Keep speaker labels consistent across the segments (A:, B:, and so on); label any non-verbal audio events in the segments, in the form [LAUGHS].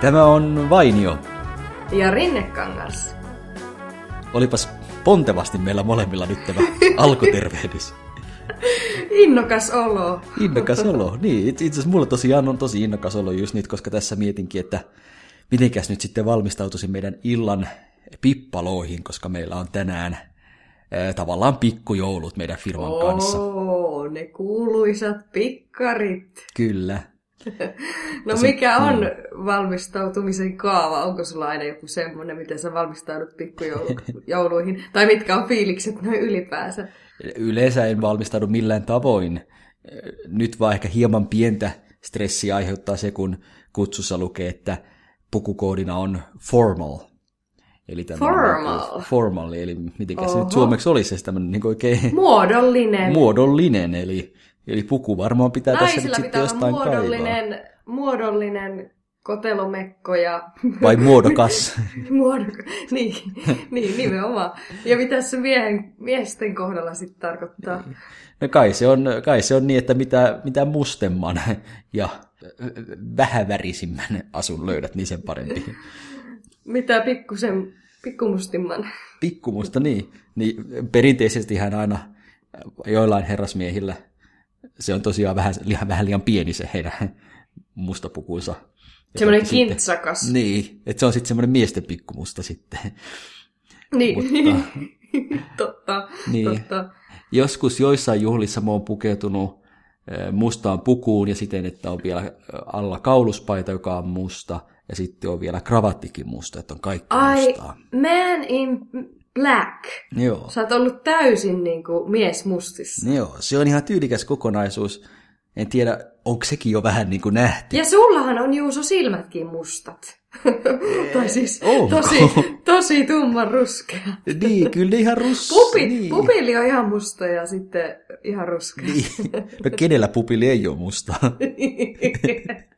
A: Tämä on Vainio.
B: Ja Rinnekangas.
A: Olipas pontevasti meillä molemmilla nyt tämä [LAUGHS] alkutervehdys.
B: Innokas olo.
A: Innokas olo, [LAUGHS] niin. Itse asiassa mulla tosiaan on tosi innokas olo just nyt, koska tässä mietinkin, että mitenkäs nyt sitten valmistautuisin meidän illan pippaloihin, koska meillä on tänään ää, tavallaan pikkujoulut meidän firman
B: Oo,
A: kanssa.
B: ne kuuluisat pikkarit.
A: Kyllä. [LAUGHS]
B: No mikä on
A: mm.
B: valmistautumisen kaava? Onko sulla aina joku semmoinen, miten sä valmistaudut pikkujouluihin? [LAUGHS] tai mitkä on fiilikset noin ylipäänsä?
A: Yleensä en valmistaudu millään tavoin. Nyt vaan ehkä hieman pientä stressiä aiheuttaa se, kun kutsussa lukee, että pukukoodina on formal. Eli tämmönen
B: Formal.
A: Formal, eli miten se nyt suomeksi olisi se tämmöinen niin oikein
B: Muodollinen.
A: muodollinen, eli, eli puku varmaan pitää tässä nyt
B: Naisilla
A: sitten
B: pitää olla
A: jostain kaivaa.
B: muodollinen, muodollinen kotelomekko ja... [LAUGHS]
A: Vai muodokas. [LAUGHS]
B: Muodok... niin, niin, nimenomaan. Ja mitä se miehen, miesten kohdalla sitten tarkoittaa?
A: No kai se on, kai se on niin, että mitä, mitä mustemman ja vähävärisimmän asun löydät, niin sen parempi.
B: Mitä pikkusen, pikkumustimman?
A: Pikkumusta, niin. niin perinteisesti hän aina joillain herrasmiehillä, se on tosiaan vähän, liian, vähän liian pieni se heidän mustapukuunsa.
B: Semmoinen
A: sitten-
B: kintsakas.
A: Niin, että se on sitten semmoinen miesten pikkumusta sitten.
B: Niin.
A: Mutta- [LAUGHS]
B: totta,
A: Niin.
B: totta.
A: Joskus joissain juhlissa mä oon pukeutunut eh, mustaan pukuun ja siten, että on vielä eh, alla kauluspaita, joka on musta, ja sitten on vielä kravattikin musta, että on kaikki
B: Ai,
A: mustaa.
B: man in black.
A: Joo.
B: Sä oot ollut täysin niinku mies mustissa.
A: Joo, se on ihan tyylikäs kokonaisuus. En tiedä, onko sekin jo vähän niin kuin nähty.
B: Ja sullahan on Juuso silmätkin mustat. [LAUGHS] tai siis
A: Onko?
B: tosi, tosi tumman ruskea.
A: Niin, kyllä ihan rus...
B: Pupi,
A: niin.
B: Pupilli on ihan musta ja sitten ihan ruskea.
A: Niin. No kenellä pupili ei ole musta? [LAUGHS]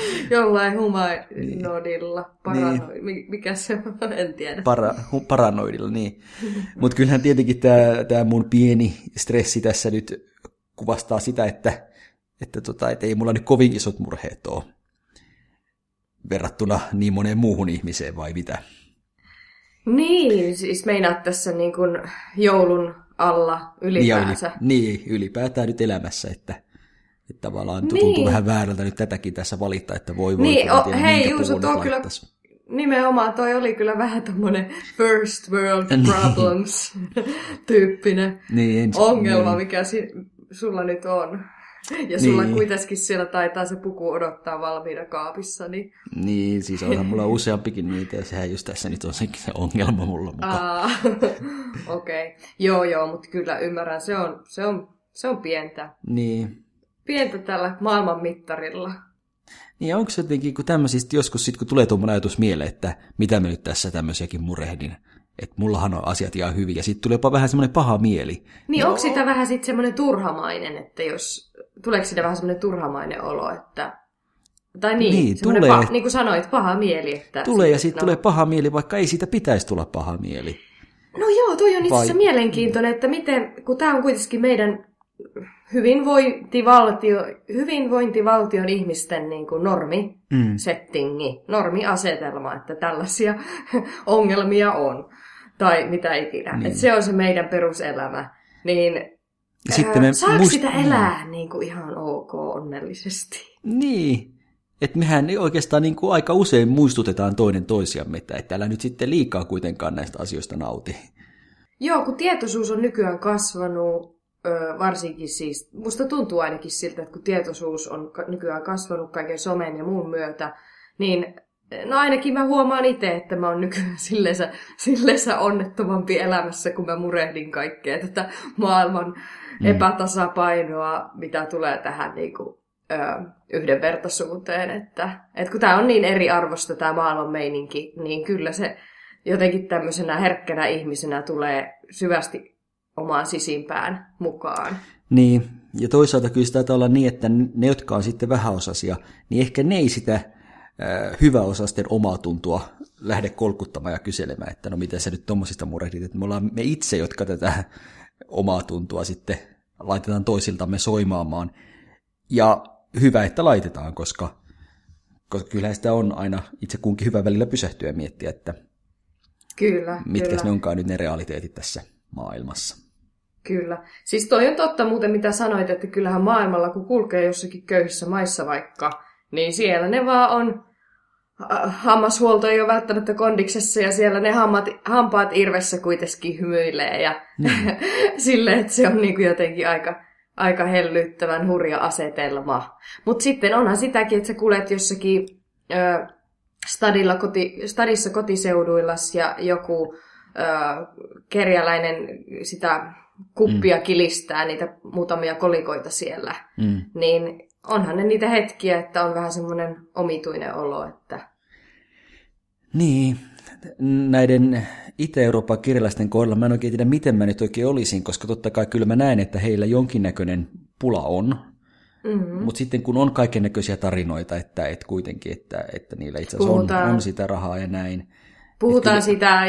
A: [LAUGHS]
B: Jollain humanodilla, paranoid, niin. mikä se on, [LAUGHS] en tiedä.
A: Para, hu- paranoidilla, niin. Mutta kyllähän tietenkin tämä mun pieni stressi tässä nyt kuvastaa sitä, että, että, tota, että ei mulla nyt kovin isot murheet ole verrattuna niin moneen muuhun ihmiseen, vai mitä?
B: Niin, siis meinaat tässä niin kuin joulun alla ylipäänsä.
A: Ja yli, niin, ylipäätään nyt elämässä, että, että tavallaan tuntuu
B: Niin.
A: vähän väärältä nyt tätäkin tässä valittaa, että voi voi,
B: Niin, o-
A: tiedä,
B: hei, Juuso, tuo kyllä-
A: laittaisi.
B: Nimenomaan toi oli kyllä vähän tommonen first world
A: Niin.
B: problems [LAUGHS] tyyppinen
A: Niin, ensin,
B: ongelma,
A: niin.
B: mikä si- sulla nyt on. Ja sulla
A: Niin.
B: kuitenkin siellä taitaa se puku odottaa valmiina kaapissa, niin...
A: Niin, siis onhan [LAUGHS] mulla useampikin niitä, ja sehän just tässä nyt on sekin se ongelma mulla mukaan.
B: Aa, [LAUGHS] Okei. Okay. Joo, joo, mutta kyllä ymmärrän, se on, se on, se on pientä.
A: Niin.
B: Pientä tällä maailman mittarilla.
A: Niin onko se jotenkin, kun tämmöisistä joskus sit kun tulee tuommoinen ajatus mieleen, että mitä mä nyt tässä tämmöisiäkin murehdin, että mullahan on asiat ihan hyvin, ja sitten tulee jopa vähän semmoinen paha mieli.
B: Niin onko sitä vähän sitten semmoinen turhamainen, että jos... Tuleeko siitä vähän semmoinen turhamainen olo, että... Tai niin,
A: Niin, tulee.
B: Pa, niin kuin sanoit, paha mieli. Että
A: Tulee ja sitten
B: no.
A: tulee paha mieli, vaikka ei siitä pitäisi tulla paha mieli.
B: No joo, toi on itse asiassa
A: Vai-
B: mielenkiintoinen, että miten, kun tämä on kuitenkin meidän hyvinvointivaltio, hyvinvointivaltion ihmisten niin kuin normi,
A: Mm.
B: settingi, normiasetelma, että tällaisia [LAUGHS] ongelmia on. Tai mitä ikinä.
A: Niin.
B: Niin. Että se on se meidän peruselämä. Niin
A: sitten me
B: saako
A: muist-
B: sitä elää niin kuin ihan ok onnellisesti?
A: Niin, että mehän oikeastaan niin kuin aika usein muistutetaan toinen toisiamme, että et älä nyt sitten liikaa kuitenkaan näistä asioista nauti.
B: Joo, kun tietoisuus on nykyään kasvanut, ö, varsinkin siis, musta tuntuu ainakin siltä, että kun tietoisuus on nykyään kasvanut kaiken somen ja muun myötä, niin no ainakin mä huomaan itse, että mä oon nykyään [LAUGHS] silleensä, silleensä onnettomampi elämässä, kun mä murehdin kaikkea tätä maailman mm. epätasapainoa, mitä tulee tähän niin kuin, ö, yhdenvertaisuuteen. Että, että kun tämä on niin eri arvosta tämä maailman meininki, niin kyllä se jotenkin tämmöisenä herkkänä ihmisenä tulee syvästi omaan sisimpään mukaan.
A: Niin, ja toisaalta kyllä sitä taitaa olla niin, että ne, jotka on sitten vähäosaisia, niin ehkä ne ei sitä äh, hyväosasten omaa tuntua lähde kolkuttamaan ja kyselemään, että no miten sä nyt tommosista murehdit, että me ollaan me itse, jotka tätä omaa tuntua sitten laitetaan toisiltamme soimaamaan. Ja hyvä, että laitetaan, koska, koska kyllähän sitä on aina itse kunkin hyvä välillä pysähtyä ja miettiä, että
B: Kyllä,
A: mitkä
B: kyllä.
A: ne onkaan nyt ne realiteetit tässä maailmassa.
B: Kyllä. Siis toi on totta muuten, mitä sanoit, että kyllähän maailmalla, kun kulkee jossakin köyhissä maissa vaikka, niin siellä ne vaan on, äh, hammashuolto ei ole välttämättä kondiksessa ja siellä ne hammat, hampaat irvessä kuitenkin hymyilee ja
A: Mm. [LAUGHS]
B: silleen, että se on niin kuin jotenkin aika, aika hellyttävän hurja asetelma. Mutta sitten onhan sitäkin, että sä kulet jossakin ö, stadilla koti, stadissa kotiseuduillas ja joku kerjäläinen sitä kuppia mm. kilistää niitä muutamia kolikoita siellä.
A: Mm.
B: Niin onhan ne niitä hetkiä, että on vähän semmoinen omituinen olo, että
A: Niin, näiden Itä-Euroopan kirjalaisten kohdalla mä en oikein tiedä, miten mä nyt oikein olisin, koska totta kai kyllä mä näen, että heillä jonkinnäköinen pula on,
B: mm,
A: mutta sitten kun on kaiken näköisiä tarinoita, että, että kuitenkin, että, että niillä itse asiassa on, on sitä rahaa ja näin.
B: puhutaan
A: kyllä-
B: siitä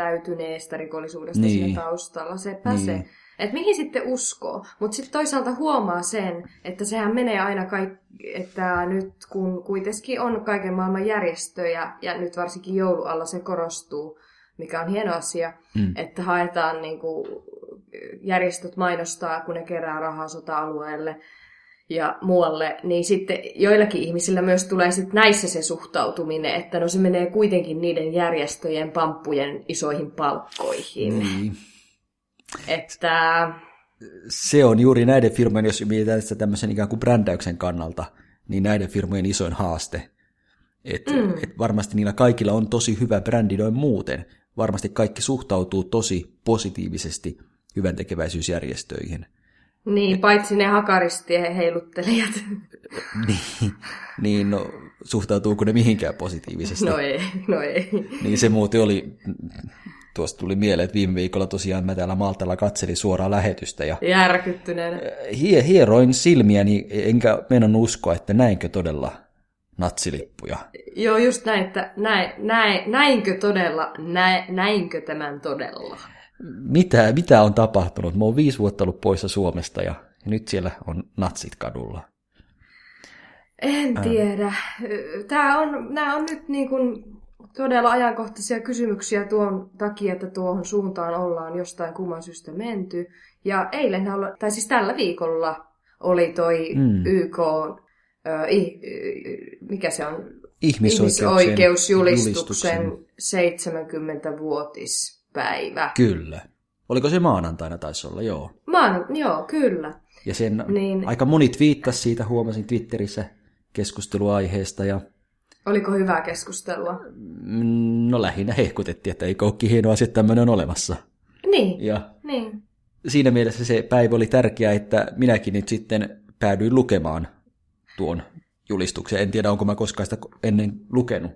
B: järjestäytyneestä rikollisuudesta
A: Niin.
B: siinä taustalla, sepä
A: Niin.
B: niin. se. Että mihin sitten uskoo, mutta sitten toisaalta huomaa sen, että sehän menee aina kaikki, että nyt kun kuitenkin on kaiken maailman järjestöjä, ja nyt varsinkin joulualla se korostuu, mikä on hieno asia,
A: Mm.
B: että haetaan niin kuin, järjestöt mainostaa, kun ne kerää rahaa sota-alueelle ja muualle, niin sitten joillakin ihmisillä myös tulee sit näissä se suhtautuminen, että no se menee kuitenkin niiden järjestöjen pamppujen isoihin palkkoihin.
A: Niin.
B: Että
A: Se on juuri näiden firmojen, jos mietitään sitä tämmöisen ikään kuin brändäyksen kannalta, niin näiden firmojen isoin haaste. Et, mm. et varmasti niillä kaikilla on tosi hyvä brändi noin muuten. Varmasti kaikki suhtautuu tosi positiivisesti hyvän tekeväisyysjärjestöihin.
B: Niin, paitsi ne hakaristien heiluttelijat. [LAUGHS]
A: niin, niin no, suhtautuuko ne mihinkään positiivisesti?
B: no ei, no ei.
A: Niin se muuten oli, tuosta tuli mieleen, että viime viikolla tosiaan mä täällä Maltalla katselin suoraa lähetystä ja
B: Järkyttyneenä.
A: hie, hieroin silmiäni, enkä menon uskoa, että näinkö todella natsilippuja.
B: Joo, just näin, että näin, näin, näinkö todella, näin, näinkö tämän todella?
A: mitä, mitä on tapahtunut. Mä oon viisi vuotta ollut poissa Suomesta ja nyt siellä on natsit kadulla.
B: En tiedä. Tämä on, nämä on nyt niin kuin todella ajankohtaisia kysymyksiä tuon takia, että tuohon suuntaan ollaan jostain kumman syystä menty. Ja eilen, tai siis tällä viikolla oli toi
A: mm.
B: YK, ö, i, mikä se on? Ihmisoikeusjulistuksen
A: 70-vuotis
B: päivä.
A: Kyllä. Oliko se maanantaina taisi olla, joo.
B: Maan, joo, kyllä.
A: Ja sen
B: niin.
A: aika moni twiittasi siitä, huomasin Twitterissä keskusteluaiheesta ja
B: Oliko hyvää keskustelua?
A: Mm, no lähinnä hehkutettiin, että ei koukki hieno asia, tämmöinen on olemassa.
B: Niin,
A: ja
B: niin.
A: Siinä mielessä se päivä oli tärkeä, että minäkin nyt sitten päädyin lukemaan tuon julistuksen. En tiedä, onko mä koskaan sitä ennen lukenut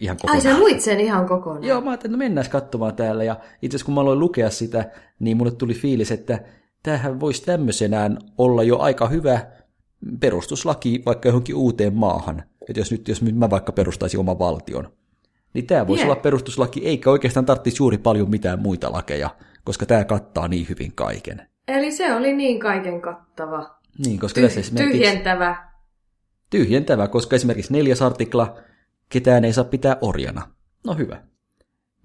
A: ihan
B: Ai
A: kokonaan.
B: sä luit sen ihan kokonaan?
A: Joo, mä ajattelin, että no mennään katsomaan täällä. Ja itse asiassa kun mä aloin lukea sitä, niin mulle tuli fiilis, että tämähän voisi tämmöisenään olla jo aika hyvä perustuslaki vaikka johonkin uuteen maahan. Että jos nyt jos mä vaikka perustaisin oman valtion, niin tämä voisi
B: Jep.
A: olla perustuslaki, eikä oikeastaan tarvitsisi juuri paljon mitään muita lakeja, koska tämä kattaa niin hyvin kaiken.
B: Eli se oli niin kaiken kattava.
A: Niin, koska tässä
B: Tyh-
A: esimerkiksi
B: tyhjentävä.
A: tyhjentävä, koska esimerkiksi neljäs artikla, ketään ei saa pitää orjana. No hyvä.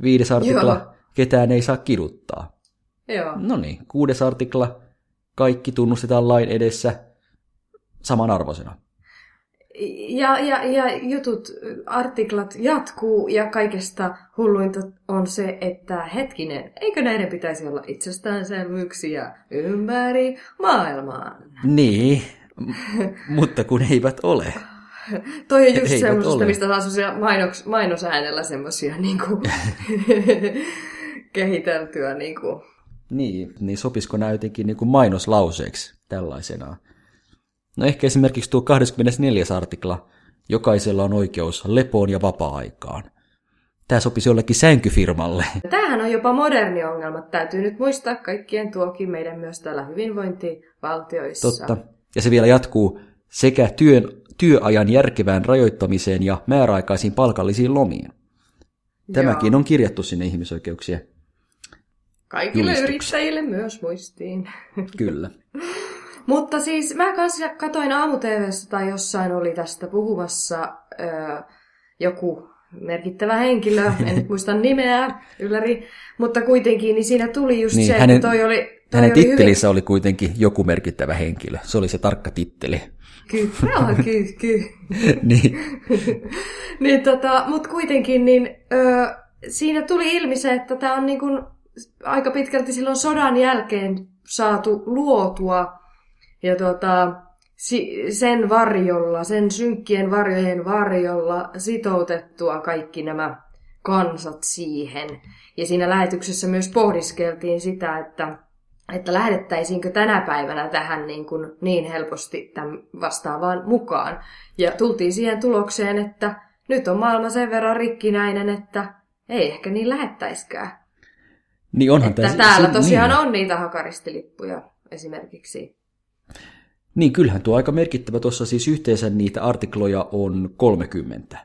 A: Viides artikla,
B: Joo.
A: ketään ei saa kiduttaa.
B: Joo.
A: No niin, kuudes artikla, kaikki tunnustetaan lain edessä samanarvoisena.
B: Ja, ja, ja jutut, artiklat jatkuu ja kaikesta hulluinta on se, että hetkinen, eikö näiden pitäisi olla itsestäänselvyyksiä ympäri maailmaa?
A: Niin, mutta kun eivät ole. [LAUGHS] [LAUGHS]
B: Toi on just semmoista, mistä saa semmosia mainoks, mainosäänellä semmosia niinku, [LAUGHS] kehiteltyä niinku.
A: Niin, niin sopisiko nämä jotenkin niin kuin mainoslauseeksi tällaisenaan? No ehkä esimerkiksi tuo 24. artikla, jokaisella on oikeus lepoon ja vapaa-aikaan. Tämä sopisi jollekin sänkyfirmalle. [LAUGHS]
B: Tämähän on jopa moderni ongelma. Täytyy nyt muistaa kaikkien tuokin meidän myös täällä hyvinvointivaltioissa.
A: Totta. Ja se vielä jatkuu sekä työn, työajan järkevään rajoittamiseen ja määräaikaisiin palkallisiin lomiin. Tämäkin
B: Joo.
A: on kirjattu sinne ihmisoikeuksien.
B: Kaikille yrittäjille myös muistiin. [LAUGHS]
A: Kyllä.
B: Mutta siis mä kanssa katoin aamu tai jossain oli tästä puhumassa öö, joku merkittävä henkilö, [LAUGHS] en nyt muista nimeä, ylläri, mutta kuitenkin niin siinä tuli just niin, se, hänen, että toi oli... Toi
A: hänen
B: oli
A: tittelissä hyvin... oli kuitenkin joku merkittävä henkilö. Se oli se tarkka titteli.
B: Kyllä, [LAUGHS] kyllä, kyllä.
A: niin. [LAUGHS]
B: niin tota, mutta kuitenkin niin, ö, siinä tuli ilmi se, että tämä on niin kun, aika pitkälti silloin sodan jälkeen saatu luotua. Ja tota, sen varjolla, sen synkkien varjojen varjolla sitoutettua kaikki nämä kansat siihen. Ja siinä lähetyksessä myös pohdiskeltiin sitä, että, että lähdettäisiinkö tänä päivänä tähän niin, kuin niin helposti tämän vastaavaan mukaan. Ja tultiin siihen tulokseen, että nyt on maailma sen verran rikkinäinen, että ei ehkä niin lähettäiskään.
A: Niin onhan
B: että tässä, täällä tosiaan niin. on niitä hakaristilippuja esimerkiksi.
A: Niin, kyllähän tuo aika merkittävä. Tuossa siis yhteensä niitä artikloja on 30.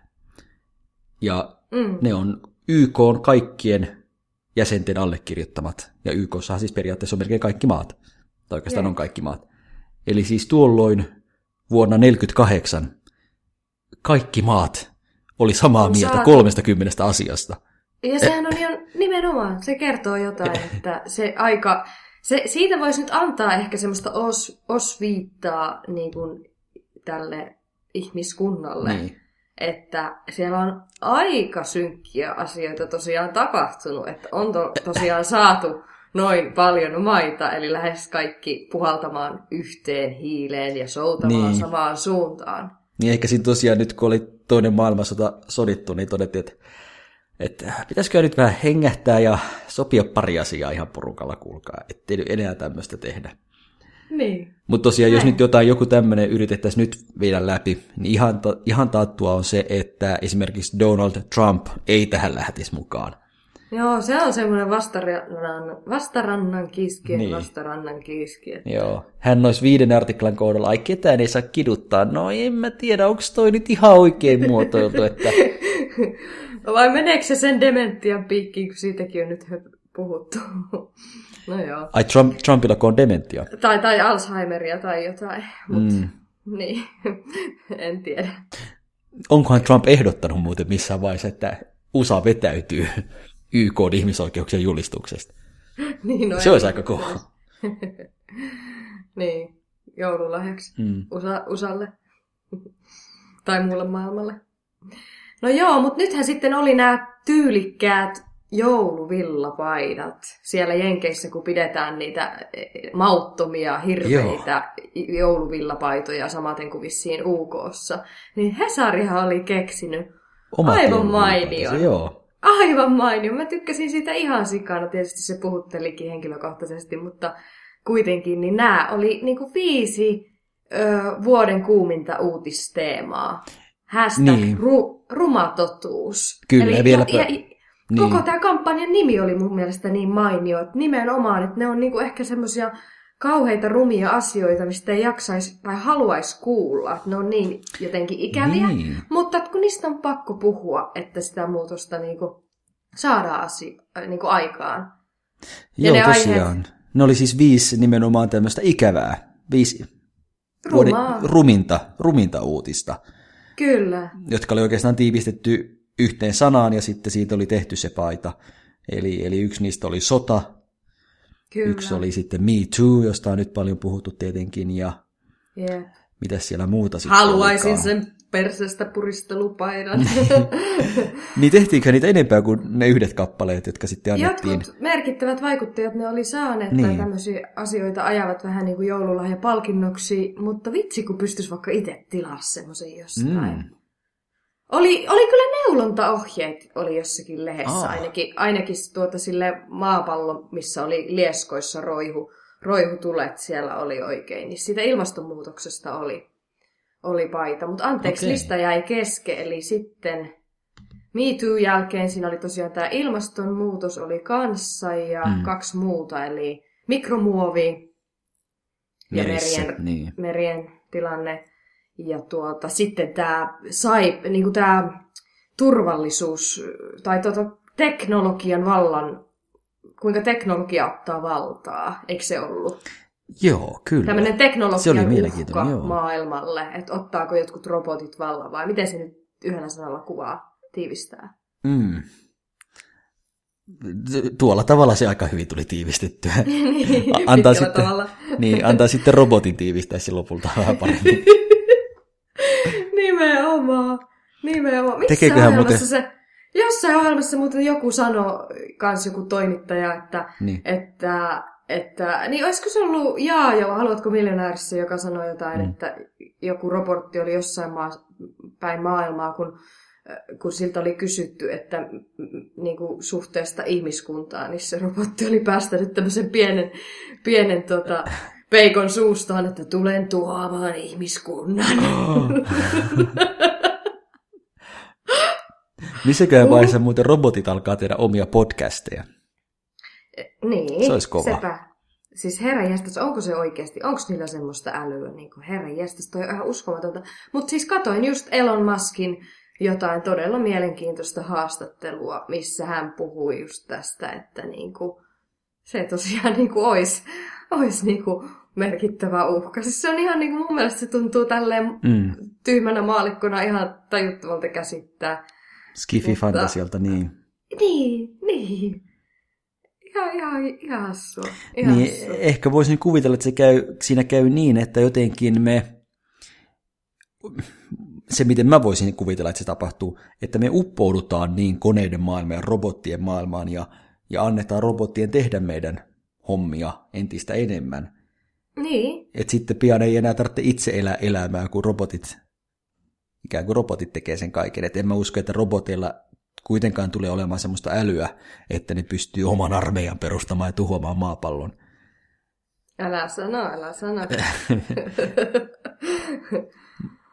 A: Ja mm. ne on YK on kaikkien jäsenten allekirjoittamat. Ja YKssa siis periaatteessa on melkein kaikki maat. Tai oikeastaan yeah. on kaikki maat. Eli siis tuolloin vuonna 1948 kaikki maat oli samaa on mieltä saatu. 30 asiasta.
B: Ja sehän on ihan nimenomaan, se kertoo jotain, että se aika, se, siitä voisi nyt antaa ehkä semmoista os, osviittaa niin kuin tälle ihmiskunnalle. Niin. Että siellä on aika synkkiä asioita tosiaan tapahtunut, että on to, tosiaan saatu noin paljon maita, eli lähes kaikki puhaltamaan yhteen hiileen ja soutamaan niin. samaan suuntaan.
A: Niin ehkä siinä tosiaan nyt kun oli toinen maailmansota sodittu, niin todettiin, että että pitäisikö nyt vähän hengähtää ja sopia pari asiaa ihan porukalla, kuulkaa, ettei enää tämmöistä tehdä.
B: Niin.
A: Mutta tosiaan, Näin. jos nyt jotain joku tämmöinen yritettäisiin nyt viedä läpi, niin ihan, ihan taattua on se, että esimerkiksi Donald Trump ei tähän lähtisi mukaan.
B: Joo, se on semmoinen vastarannan, vastarannan kiski, niin. vastarannan kiski. Että...
A: Joo, hän olisi viiden artiklan kohdalla, ai ketään ei saa kiduttaa. No en mä tiedä, onko toi nyt ihan oikein muotoiltu, että [LAUGHS]
B: Vai meneekö se sen dementian piikkiin, kun siitäkin on nyt puhuttu? No joo.
A: Ai Trump, Trumpilla on dementia?
B: Tai, tai Alzheimeria tai jotain, mutta mm. [LAUGHS] niin, en tiedä.
A: Onkohan Trump ehdottanut muuten missään vaiheessa, että USA vetäytyy [LAUGHS] YK ihmisoikeuksien julistuksesta? [LAUGHS]
B: niin, no
A: se olisi aika kova.
B: niin, joululahjaksi mm. USA, USAlle tai muulle maailmalle. No joo, mutta nythän sitten oli nämä tyylikkäät jouluvillapaidat siellä Jenkeissä, kun pidetään niitä e, mauttomia, hirveitä joo. jouluvillapaitoja samaten kuin vissiin UKssa. Niin Hesarihan oli keksinyt Omat aivan mainio.
A: Joo.
B: Aivan mainio. Mä tykkäsin siitä ihan sikana. Tietysti se puhuttelikin henkilökohtaisesti, mutta kuitenkin niin nämä oli niinku viisi ö, vuoden kuuminta uutisteemaa. Hashtag niin. ru, rumatotuus.
A: Kyllä, Eli, vielä... Ja, ja,
B: niin. Koko tämä kampanjan nimi oli mun mielestä niin mainio, että nimenomaan, että ne on niinku ehkä semmoisia kauheita rumia asioita, mistä ei jaksaisi tai haluaisi kuulla. Että ne on niin jotenkin ikäviä, niin. mutta kun niistä on pakko puhua, että sitä muutosta niinku saadaan asi- niinku aikaan.
A: Joo, ja ne tosiaan. Aiheet... Ne oli siis viisi nimenomaan tämmöistä ikävää, viisi Rumaa. ruminta, ruminta uutista.
B: Kyllä.
A: Jotka oli oikeastaan tiivistetty yhteen sanaan ja sitten siitä oli tehty se paita. Eli, eli yksi niistä oli sota, Kyllä. yksi oli sitten Me Too, josta on nyt paljon puhuttu tietenkin, ja yeah. mitä siellä muuta sitten
B: Haluaisin olikaan. sen persestä puristelupaidan. [LAUGHS]
A: niin tehtiinkö niitä enempää kuin ne yhdet kappaleet, jotka sitten annettiin?
B: Jotkut merkittävät vaikuttajat ne oli saaneet niin. tai tämmöisiä asioita ajavat vähän niin kuin joululahjapalkinnoksi, mutta vitsi kun pystyisi vaikka itse tilaa semmoisen jossain. Mm. Oli, oli kyllä neulontaohjeet oli jossakin lehdessä, oh. ainakin, ainakin tuota sille maapallo, missä oli lieskoissa roihu, roihutulet siellä oli oikein, niin siitä ilmastonmuutoksesta oli oli paita. Mutta anteeksi, okay. lista jäi kesken, eli sitten Me Too jälkeen siinä oli tosiaan tämä ilmastonmuutos oli kanssa ja mm. kaksi muuta, eli mikromuovi ja Merissä, merien, niin. merien tilanne. Ja tuota, sitten tämä sai, niin tämä turvallisuus tai tuota, teknologian vallan, kuinka teknologia ottaa valtaa, eikö se ollut?
A: Joo, kyllä.
B: Tämmöinen
A: Se oli
B: teknologian uhka
A: joo.
B: maailmalle, että ottaako jotkut robotit vallan vai miten se nyt yhdellä sanalla kuvaa, tiivistää?
A: Mm. Tuolla tavalla se aika hyvin tuli tiivistettyä. [LAUGHS]
B: niin,
A: antaa, sitten,
B: tavalla.
A: niin, antaa sitten robotin tiivistää se lopulta vähän paremmin. [LAUGHS]
B: Nimenomaan. Nimenomaan. Missä
A: Tekeeköhän
B: ohjelmassa
A: muuten-
B: se... Jossain ohjelmassa muuten joku sanoi, kans joku toimittaja, että,
A: Niin.
B: että, että niin olisiko se ollut Jaajo, haluatko miljonäärissä, joka sanoi jotain,
A: Mm.
B: että joku robotti oli jossain maa, päin maailmaa, kun, kun siltä oli kysytty, että niin kuin suhteesta ihmiskuntaan, niin se robotti oli päästänyt tämmöisen pienen, pienen tota, peikon suustaan, että tulen tuomaan ihmiskunnan. [LAUGHS]
A: Missäköhän vaiheessa muuten robotit alkaa tehdä omia podcasteja?
B: Niin,
A: Se olisi kova.
B: Sepä. Siis herra jästäs, onko se oikeasti, onko niillä semmoista älyä, niin kuin herra jästäs, toi on ihan uskomatonta. Mutta siis katoin just Elon Muskin jotain todella mielenkiintoista haastattelua, missä hän puhui just tästä, että niin kuin, se tosiaan niin kuin olisi, olisi niin kuin merkittävä uhka. Siis se on ihan niin kuin, mun mielestä se tuntuu tälleen
A: Mm.
B: tyhmänä maalikkona ihan tajuttomalta käsittää.
A: Skifi
B: Mutta-
A: fantasialta, niin.
B: Niin, niin. Ihan, ihan, ihan hassua. Ihan
A: niin
B: hassua.
A: ehkä voisin kuvitella, että se käy, siinä käy niin, että jotenkin me, se miten mä voisin kuvitella, että se tapahtuu, että me uppoudutaan niin koneiden maailmaan ja robottien maailmaan ja, ja annetaan robottien tehdä meidän hommia entistä enemmän.
B: Niin,
A: Että sitten pian ei enää tarvitse itse elää elämää, kun robotit, ikään kuin robotit tekee sen kaiken. Et en mä usko, että roboteilla kuitenkaan tulee olemaan semmoista älyä, että ne pystyy oman armeijan perustamaan ja tuhoamaan maapallon.
B: älä sano, älä sano. [LAUGHS]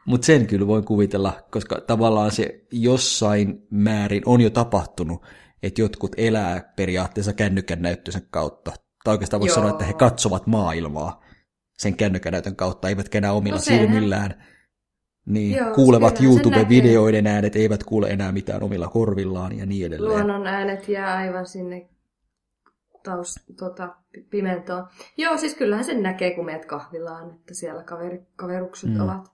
A: Mutta sen kyllä voin kuvitella, koska tavallaan se jossain määrin on jo tapahtunut, että jotkut elää periaatteessa kännykän näyttönsä kautta. Tai oikeastaan voisi
B: Joo.
A: sanoa, että he katsovat maailmaa sen kännykän näytön kautta, eivät enää omilla
B: No
A: silmillään. Niin,
B: Joo,
A: kuulevat YouTube-videoiden äänet, eivät kuule enää mitään omilla korvillaan ja niin edelleen.
B: Luonnon äänet jää aivan sinne taus, tota, pi- pimentoon. Joo, siis kyllähän sen näkee, kun meet kahvilaan, että siellä kaveri, kaverukset
A: Mm.
B: mm. ovat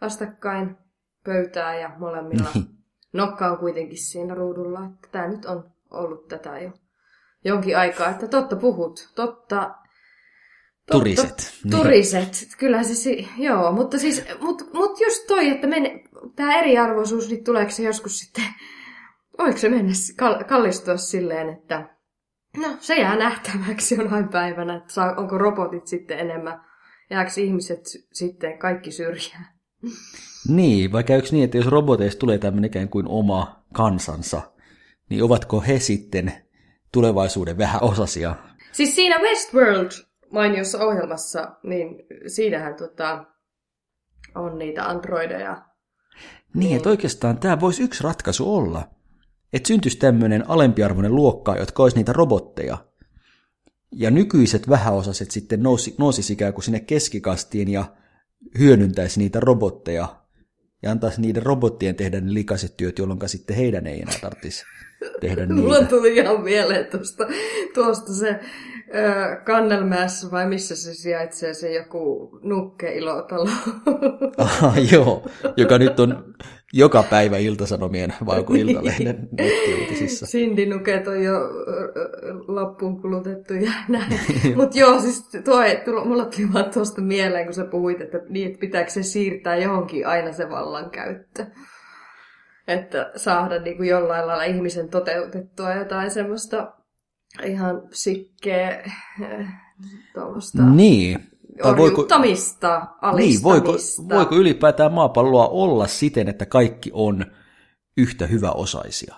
B: vastakkain pöytää ja molemmilla
A: Niin.
B: nokka on kuitenkin siinä ruudulla. Että tämä nyt on ollut tätä jo jonkin aikaa, että totta puhut, totta...
A: Turiset. Niin.
B: Turiset, kyllä se, si- joo, mutta siis, mut, mut just toi, että men, tämä eriarvoisuus, niin tuleeko se joskus sitten, voiko se mennä, kal- kallistua silleen, että no se jää nähtäväksi jonain päivänä, että saa, onko robotit sitten enemmän, jääkö ihmiset sitten kaikki syrjään.
A: Niin, vai käykö niin, että jos roboteista tulee tämmöinen ikään kuin oma kansansa, niin ovatko he sitten tulevaisuuden vähän osasia?
B: Siis siinä Westworld mainiossa ohjelmassa, niin siinähän tota, on niitä androideja.
A: Niin, että oikeastaan tämä voisi yksi ratkaisu olla, että syntyisi tämmöinen alempiarvoinen luokka, jotka olisi niitä robotteja. Ja nykyiset vähäosaiset sitten nousi, nousisi ikään kuin sinne keskikastiin ja hyödyntäisi niitä robotteja ja antaisi niiden robottien tehdä ne likaiset työt, jolloin sitten heidän ei enää tarvitsisi tehdä
B: Mulla
A: niitä.
B: tuli ihan mieleen tuosta, tuosta se Kannelmäessä vai missä se sijaitsee se joku nukkeilotalo.
A: Aha, joo, joka nyt on joka päivä Iltasanomien vai onko Iltalehden nettiuutisissa.
B: Sindinuket on jo loppuun kulutettu ja näin. Mutta joo, siis tuo, mulla tuli vaan tuosta mieleen, kun sä puhuit, että, niin, että pitääkö se siirtää johonkin aina se vallankäyttö. Että saada niin kuin jollain lailla ihmisen toteutettua jotain semmoista ihan sikkeä eh, tuommoista
A: Niin. Tai voiko, niin, voiko, voiko ylipäätään maapalloa olla siten, että kaikki on yhtä hyväosaisia?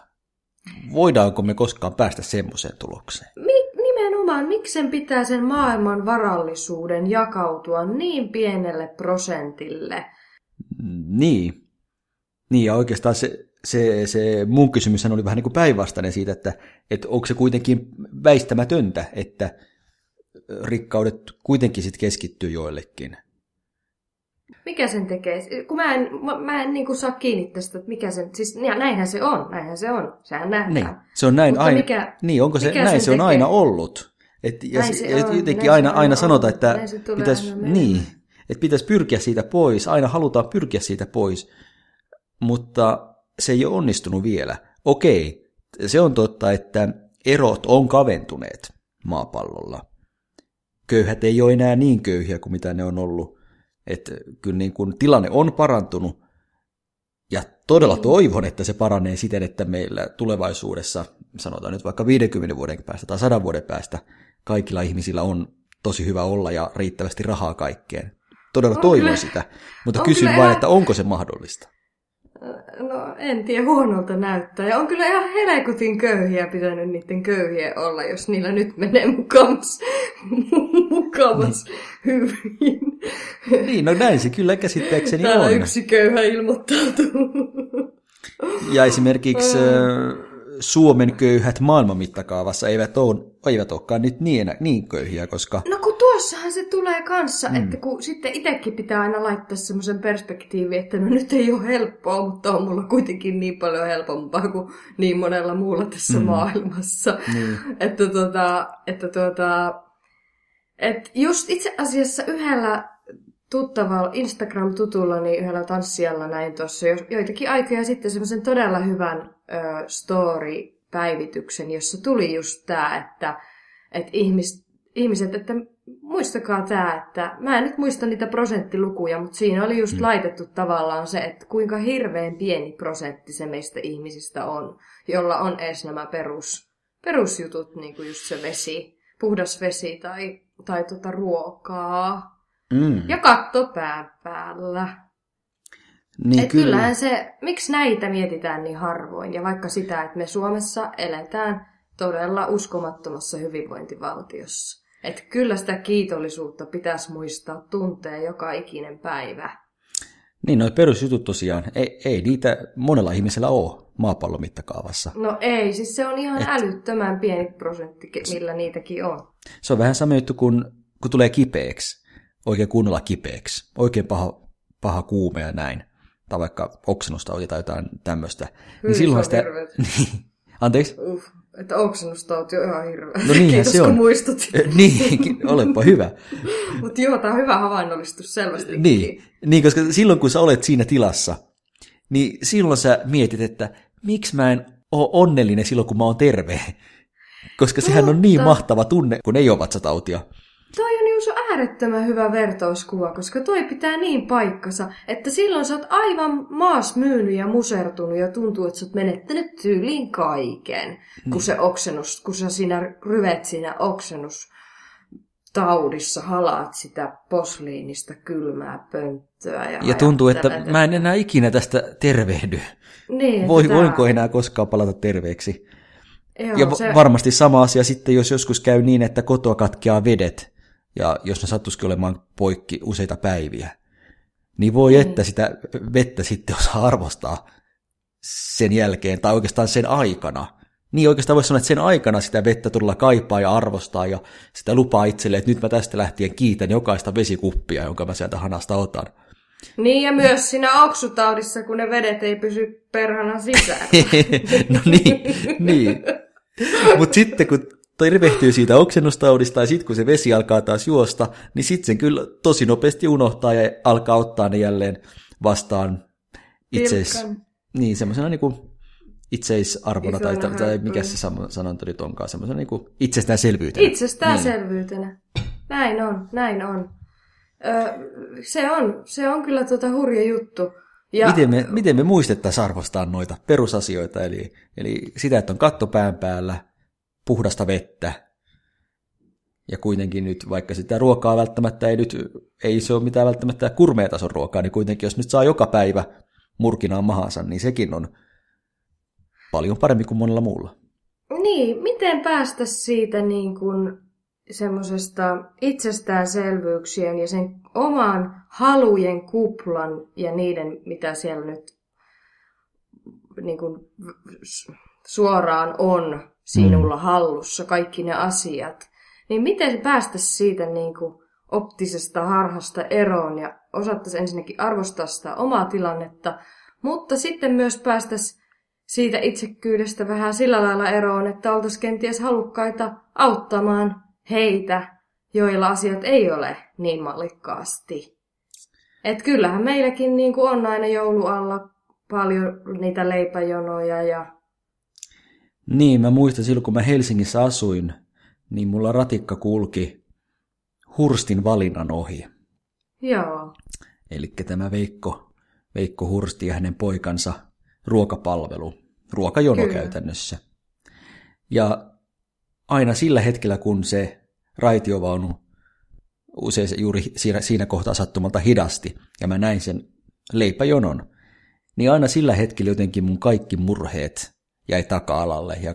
A: Voidaanko me koskaan päästä semmoiseen tulokseen?
B: Mi- nimenomaan, miksi sen pitää sen maailman varallisuuden jakautua niin pienelle prosentille?
A: Niin. Niin, ja oikeastaan se, se, se mun kysymyshän oli vähän niin kuin päinvastainen siitä, että, että onko se kuitenkin väistämätöntä, että rikkaudet kuitenkin sitten keskittyy joillekin.
B: Mikä sen tekee? Kun mä en, mä, mä en niin kuin saa kiinni tästä, että mikä sen... Siis näinhän se on, näinhän se on. Sehän nähdään.
A: Niin, se on näin
B: Mutta
A: aina.
B: mikä-
A: niin, onko se,
B: mikä
A: näin
B: sen
A: se on
B: tekee?
A: aina ollut. Et, ja,
B: Näin se
A: ja
B: on,
A: jotenkin
B: näin
A: aina,
B: se
A: aina
B: aina
A: sanotaan,
B: on.
A: että pitäisi, niin, että pitäisi pyrkiä siitä pois, aina halutaan pyrkiä siitä pois, mutta se ei ole onnistunut vielä. Okei, se on totta, että erot on kaventuneet maapallolla. Köyhät ei ole enää niin köyhiä kuin mitä ne on ollut. Että kyllä niin kuin tilanne on parantunut, ja todella toivon, että se paranee siten, että meillä tulevaisuudessa, sanotaan nyt vaikka 50 vuoden päästä tai 100 vuoden päästä, kaikilla ihmisillä on tosi hyvä olla ja riittävästi rahaa kaikkeen. Todella
B: On
A: toivon
B: kyllä-
A: sitä, mutta kysyn vain,
B: ihan-
A: että onko se mahdollista?
B: No en tiedä, huonolta näyttää. Ja on kyllä ihan helekutin köyhiä pitänyt niiden köyhien olla, jos niillä nyt menee mukamas, mukamas hyvin.
A: Niin, no näin se kyllä käsittääkseni
B: Täällä
A: on.
B: yksi köyhä ilmoittautuu.
A: Ja esimerkiksi ö, Suomen köyhät maailman mittakaavassa eivät, ole, eivät olekaan nyt niin, niin köyhiä, koska
B: No kun tuossahan se tulee kanssa, mm. että kun sitten itsekin pitää aina laittaa semmoisen perspektiivin, että no nyt ei ole helppoa, mutta on mulla kuitenkin niin paljon helpompaa kuin niin monella muulla tässä mm. maailmassa.
A: Niin.
B: Että tota, että tota, et just itse asiassa yhdellä tuttavalla Instagram-tutulla, niin yhdellä tanssijalla näin tuossa jo- joitakin aikoja sitten semmoisen todella hyvän ö, story-päivityksen, jossa tuli just tämä, että, että ihmis, ihmiset, että muistakaa tämä, että mä en nyt muista niitä prosenttilukuja, mutta siinä oli just mm. laitettu tavallaan se, että kuinka hirveän pieni prosentti se meistä ihmisistä on, jolla on edes nämä perus, perusjutut, niin kuin just se vesi, puhdas vesi tai, tai tota ruokaa.
A: Mm.
B: Ja katto pään päällä.
A: Niin
B: Et kyllähän se, miksi näitä mietitään niin harvoin, ja vaikka sitä, että me Suomessa eletään todella uskomattomassa hyvinvointivaltiossa. Että kyllä sitä kiitollisuutta pitäisi muistaa tuntea joka ikinen päivä.
A: Niin, noi perusjutut tosiaan, ei, ei niitä monella ihmisellä ole maapallon mittakaavassa.
B: No ei, siis se on ihan Et... älyttömän pieni prosentti, millä niitäkin on.
A: Se on vähän sama juttu, kun, kun tulee kipeäksi, oikein kunnolla kipeäksi, oikein paha, paha kuume ja näin, tai vaikka oksennustauti tai jotain tämmöistä.
B: Hyi,
A: silloin
B: hirveet. [LAUGHS]
A: niin, anteeksi?
B: Uff, että oksennustauti on ihan hirveä.
A: No niinhän
B: Kiitos,
A: se on.
B: kun muistutit.
A: niin, olepa hyvä. [LAUGHS]
B: Mutta joo, tämä on hyvä havainnollistus selvästi.
A: Niin, niin, koska silloin kun sä olet siinä tilassa, niin silloin sä mietit, että miksi mä en ole onnellinen silloin, kun mä oon terve. Koska sehän on niin mahtava tunne, kun ei ole vatsatautia.
B: Toi on just äärettömän hyvä vertauskuva, koska toi pitää niin paikkansa, että silloin sä oot aivan maas myynyt ja musertunut ja tuntuu, että sä oot menettänyt tyyliin kaiken. Kun se oksennus, kun sä siinä ryvet siinä oksennus taudissa halaat sitä posliinista kylmää pönttöä. Ja,
A: Ja tuntuu, että mä en enää ikinä tästä tervehdy.
B: Niin,
A: Voi,
B: tää-
A: voinko enää koskaan palata terveeksi?
B: Joo,
A: Ja
B: se,
A: varmasti sama asia sitten, jos joskus käy niin, että kotoa katkeaa vedet, ja jos ne sattuisikin olemaan poikki useita päiviä, niin voi
B: Mm.
A: että sitä vettä sitten osaa arvostaa sen jälkeen, tai oikeastaan sen aikana. Niin oikeastaan voisi sanoa, että sen aikana sitä vettä todella kaipaa ja arvostaa, ja sitä lupaa itselleen, että nyt mä tästä lähtien kiitän jokaista vesikuppia, jonka mä sieltä hanasta otan.
B: Niin ja myös siinä oksutaudissa, kun ne vedet ei pysy perhana sisään. [LAUGHS]
A: no niin, niin. Mutta sitten kun tervehtyy siitä oksennustaudista ja sitten kun se vesi alkaa taas juosta, niin sitten sen kyllä tosi nopeasti unohtaa ja alkaa ottaa ne jälleen vastaan itseis, niin semmoisena niinku itseisarvona tai,
B: Isona
A: tai mikä se sanonta nyt onkaan, semmoisena niinku itsestäänselvyytenä.
B: Itsestäänselvyytenä. Näin on, näin on. Ö, se on. Se on kyllä tota hurja juttu. Ja
A: Miten me, miten me muistettaisiin arvostaa noita perusasioita, eli, eli sitä, että on katto pään päällä, puhdasta vettä, ja kuitenkin nyt, vaikka sitä ruokaa välttämättä ei nyt, ei se ole mitään välttämättä kurmeetason ruokaa, niin kuitenkin jos nyt saa joka päivä murkinaan mahansa, niin sekin on paljon parempi kuin monella muulla.
B: Niin, miten päästä siitä niin kuin semmoisesta itsestäänselvyyksien ja sen oman halujen kuplan ja niiden, mitä siellä nyt niin kuin suoraan on sinulla hallussa, kaikki ne asiat, niin miten päästä siitä niin kuin optisesta harhasta eroon ja osattaisiin ensinnäkin arvostaa sitä omaa tilannetta, mutta sitten myös päästäisiin siitä itsekyydestä vähän sillä lailla eroon, että oltaisiin kenties halukkaita auttamaan heitä, joilla asiat ei ole niin mallikkaasti. Et kyllähän meilläkin niin kuin on aina joulualla paljon niitä leipäjonoja ja...
A: Niin, mä muistan silloin, kun mä Helsingissä asuin, niin mulla ratikka kulki Hurstin valinnan ohi.
B: Joo.
A: Eli tämä Veikko, Veikko Hursti ja hänen poikansa ruokapalvelu, ruokajono Kyllä. käytännössä. Ja aina sillä hetkellä, kun se raitiovaunu usein juuri siinä, siinä kohtaa sattumalta hidasti, ja mä näin sen leipäjonon, niin aina sillä hetkellä jotenkin mun kaikki murheet jäi taka-alalle, ja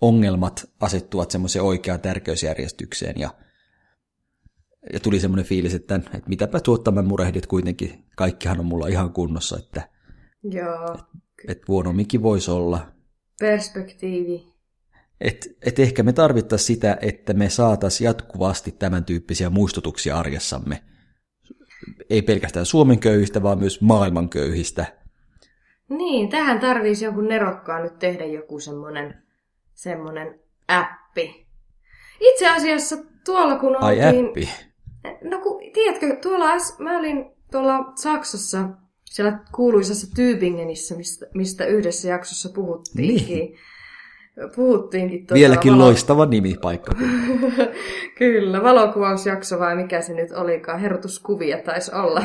A: ongelmat asettuvat semmoiseen oikeaan tärkeysjärjestykseen, ja, ja tuli semmoinen fiilis, että, että mitäpä tuottaa mä murehdit kuitenkin, kaikkihan on mulla ihan kunnossa, että,
B: Joo.
A: että, että huonomminkin voisi olla.
B: Perspektiivi.
A: Et, et ehkä me tarvittaisiin sitä, että me saataisiin jatkuvasti tämän tyyppisiä muistutuksia arjessamme. Ei pelkästään Suomen köyhistä, vaan myös maailman köyhistä.
B: Niin, tähän tarvitsisi jonkun nerokkaan nyt tehdä joku semmoinen semmonen appi. Itse asiassa tuolla kun
A: Ai
B: oltiin...
A: appi.
B: No kun, tiedätkö, tuolla mä olin tuolla Saksassa, siellä kuuluisassa Tübingenissä, mistä, mistä yhdessä jaksossa puhuttiinkin.
A: Niin.
B: Puhuttiinkin tuota
A: Vieläkin
B: valo-
A: loistava nimi paikka. [LAUGHS]
B: Kyllä, valokuvausjakso vai mikä se nyt olikaan, herotuskuvia taisi olla.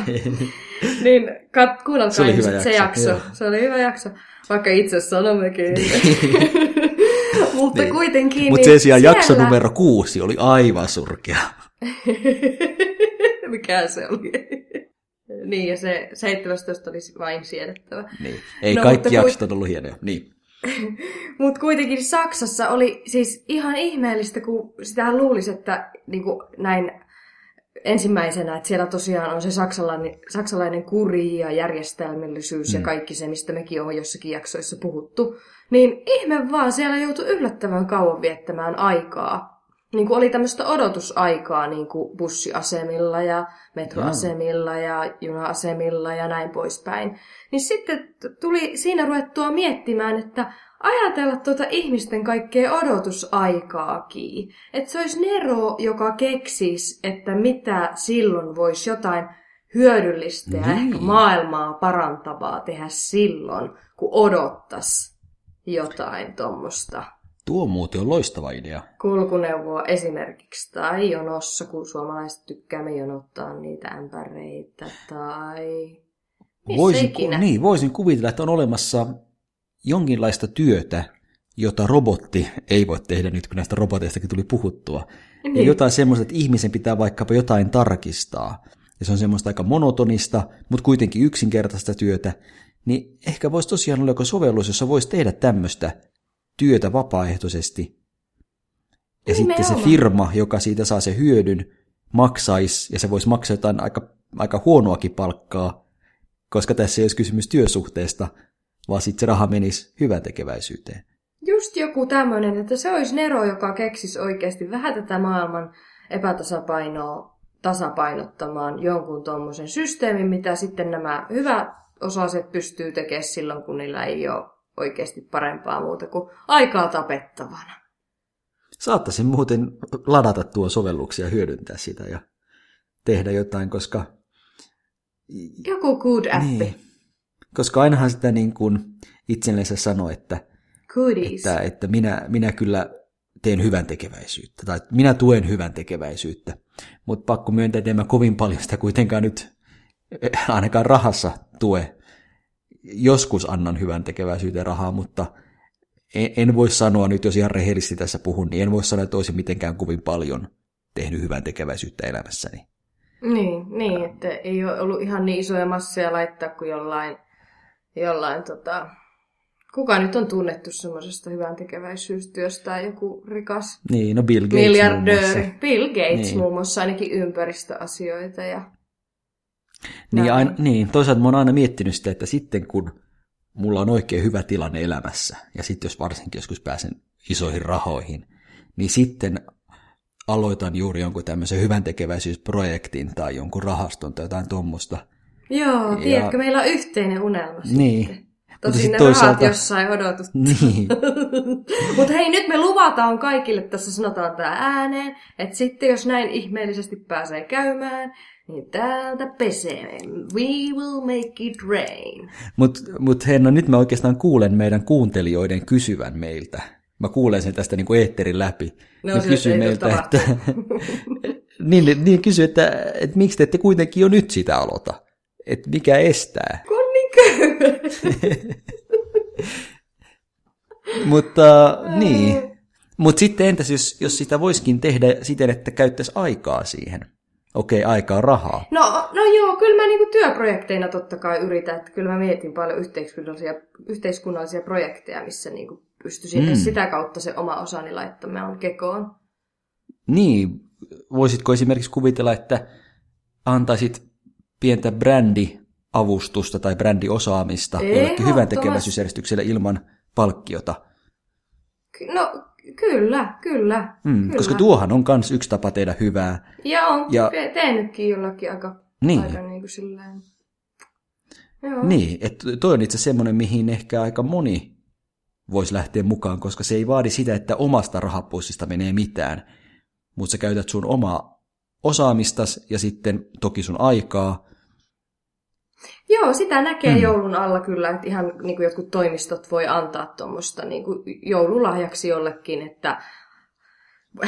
B: [LAUGHS] niin kat, kuunnelkaa
A: Se oli hyvä
B: ihmiset se
A: jakso,
B: jakso.
A: joo.
B: Se oli hyvä jakso, vaikka itse sanommekin. [LAUGHS] Mutta
A: Niin.
B: kuitenkin...
A: Mutta
B: niin
A: sen sijaan
B: siellä...
A: jakso numero kuusi oli aivan surkea.
B: Mikä se oli? niin, ja se 17 olisi vain siedettävä.
A: Niin. Ei
B: No,
A: kaikki jaksot on ollut hienoja. Niin. [LAUGHS]
B: Mutta kuitenkin Saksassa oli siis ihan ihmeellistä, kun sitä luulisi, että niin kuin näin ensimmäisenä, että siellä tosiaan on se saksalainen, saksalainen kuri ja järjestelmällisyys mm. ja kaikki se, mistä mekin on jossakin jaksoissa puhuttu. Niin ihme vaan, siellä joutui yllättävän kauan viettämään aikaa. Niin kuin oli tämmöistä odotusaikaa niin kuin bussiasemilla ja metroasemilla ja juna-asemilla ja näin poispäin. Niin sitten tuli siinä ruvettua miettimään, että ajatella tuota ihmisten kaikkea odotusaikaakin. Että se olisi Nero, joka keksisi, että mitä silloin voisi jotain hyödyllistä ja
A: Niin.
B: ehkä maailmaa parantavaa tehdä silloin, kun odottas jotain tuommoista
A: Tuo muuten on loistava idea.
B: kulkuneuvoa esimerkiksi, tai jonossa, kun suomalaiset tykkäämme jonottaa niitä ämpäreitä, tai missä
A: Voisin,
B: ikinä.
A: niin, voisin kuvitella, että on olemassa jonkinlaista työtä, jota robotti ei voi tehdä nyt, kun näistä roboteistakin tuli puhuttua. Niin. Ja
B: Niin.
A: jotain semmoista, että ihmisen pitää vaikkapa jotain tarkistaa. Ja se on semmoista aika monotonista, mutta kuitenkin yksinkertaista työtä. Niin ehkä voisi tosiaan olla joku sovellus, jossa voisi tehdä tämmöistä työtä vapaaehtoisesti. Ja sitten se firma, joka siitä saa se hyödyn, maksaisi, ja se voisi maksaa jotain aika, aika huonoakin palkkaa, koska tässä ei olisi kysymys työsuhteesta, vaan sitten se raha menisi hyvän tekeväisyyteen.
B: Just joku tämmöinen, että se olisi Nero, joka keksisi oikeasti vähän tätä maailman epätasapainoa tasapainottamaan jonkun tuommoisen systeemin, mitä sitten nämä hyvät osaiset pystyy tekemään silloin, kun niillä ei ole oikeasti parempaa muuta kuin aikaa tapettavana.
A: Saattaisin muuten ladata tuo sovelluksia ja hyödyntää sitä ja tehdä jotain, koska,
B: Joku good appi.
A: niin, koska ainahan sitä niin kuin itsellensä sanoo, että,
B: Goodies.
A: että, että minä, minä kyllä teen hyvän tekeväisyyttä, tai minä tuen hyvän tekeväisyyttä, mutta pakko myöntää, että en mä kovin paljon sitä kuitenkaan nyt eh, ainakaan rahassa tue. Joskus annan hyvän tekeväisyyteen rahaa, mutta en, voi sanoa nyt, jos ihan rehellisesti tässä puhun, niin en voi sanoa, että olisin mitenkään kovin paljon tehnyt hyvän tekeväisyyttä elämässäni.
B: Niin, niin, että ei ole ollut ihan niin isoja masseja laittaa kuin jollain, jollain tota... Kuka nyt on tunnettu semmoisesta hyvän tekeväisyystyöstä, joku rikas
A: Niin, no Bill Gates
B: miljardööri. Bill Gates
A: Niin.
B: muun muassa ainakin ympäristöasioita ja
A: Niin, aina, niin, toisaalta mä oon aina miettinyt sitä, että sitten kun mulla on oikein hyvä tilanne elämässä, ja sitten jos varsinkin joskus pääsen isoihin rahoihin, niin sitten aloitan juuri jonkun tämmöisen hyvän tekeväisyysprojektin tai jonkun rahaston tai jotain tuommoista.
B: Joo,
A: Ja-
B: tiedätkö, meillä on yhteinen unelma
A: Niin.
B: sitten. Tosin ne
A: toisaalta-
B: rahat jossain odotut. [LAUGHS]
A: Niin. [LAUGHS]
B: Mutta hei, nyt me luvataan kaikille, tässä sanotaan tää ääneen, että sitten jos näin ihmeellisesti pääsee käymään, niin täältä pesee. We will make it rain.
A: Mutta mut Henna, nyt mä oikeastaan kuulen meidän kuuntelijoiden kysyvän meiltä. Mä kuulen sen tästä niin kuin eetterin läpi.
B: No,
A: ne
B: se
A: kysyy
B: ei
A: meiltä, että, [LAUGHS] niin, niin kysyy, että, että miksi te ette kuitenkin jo nyt sitä aloita? Että mikä estää?
B: Kun. [LAUGHS]
A: Mutta niin. Mutta sitten entäs, jos, jos sitä voisikin tehdä siten, että käyttäisi aikaa siihen? Okei, aikaa rahaa.
B: No, no joo, kyllä mä niinku työprojekteina totta kai yritän, että kyllä mä mietin paljon yhteiskunnallisia, yhteiskunnallisia projekteja, missä niinku pystyisin
A: Mm.
B: sitä kautta se oma osani laittamaan kekoon.
A: Niin, voisitko esimerkiksi kuvitella, että antaisit pientä brändiavustusta tai brändiosaamista jollekin hyvän tekeväisyysjärjestykselle ilman palkkiota?
B: No, kyllä, kyllä.
A: Mm,
B: kyllä.
A: koska tuohan on myös yksi tapa tehdä hyvää.
B: Ja on
A: ja...
B: tehnytkin jollakin aika,
A: Niin.
B: aika niin kuin silleen. Joo.
A: Niin, että toi on itse semmoinen, mihin ehkä aika moni voisi lähteä mukaan, koska se ei vaadi sitä, että omasta rahapussista menee mitään, mutta sä käytät sun omaa osaamistas ja sitten toki sun aikaa.
B: Joo, sitä näkee
A: Mm.
B: joulun alla kyllä, että ihan niin kuin jotkut toimistot voi antaa tuommoista niin kuin joululahjaksi jollekin, että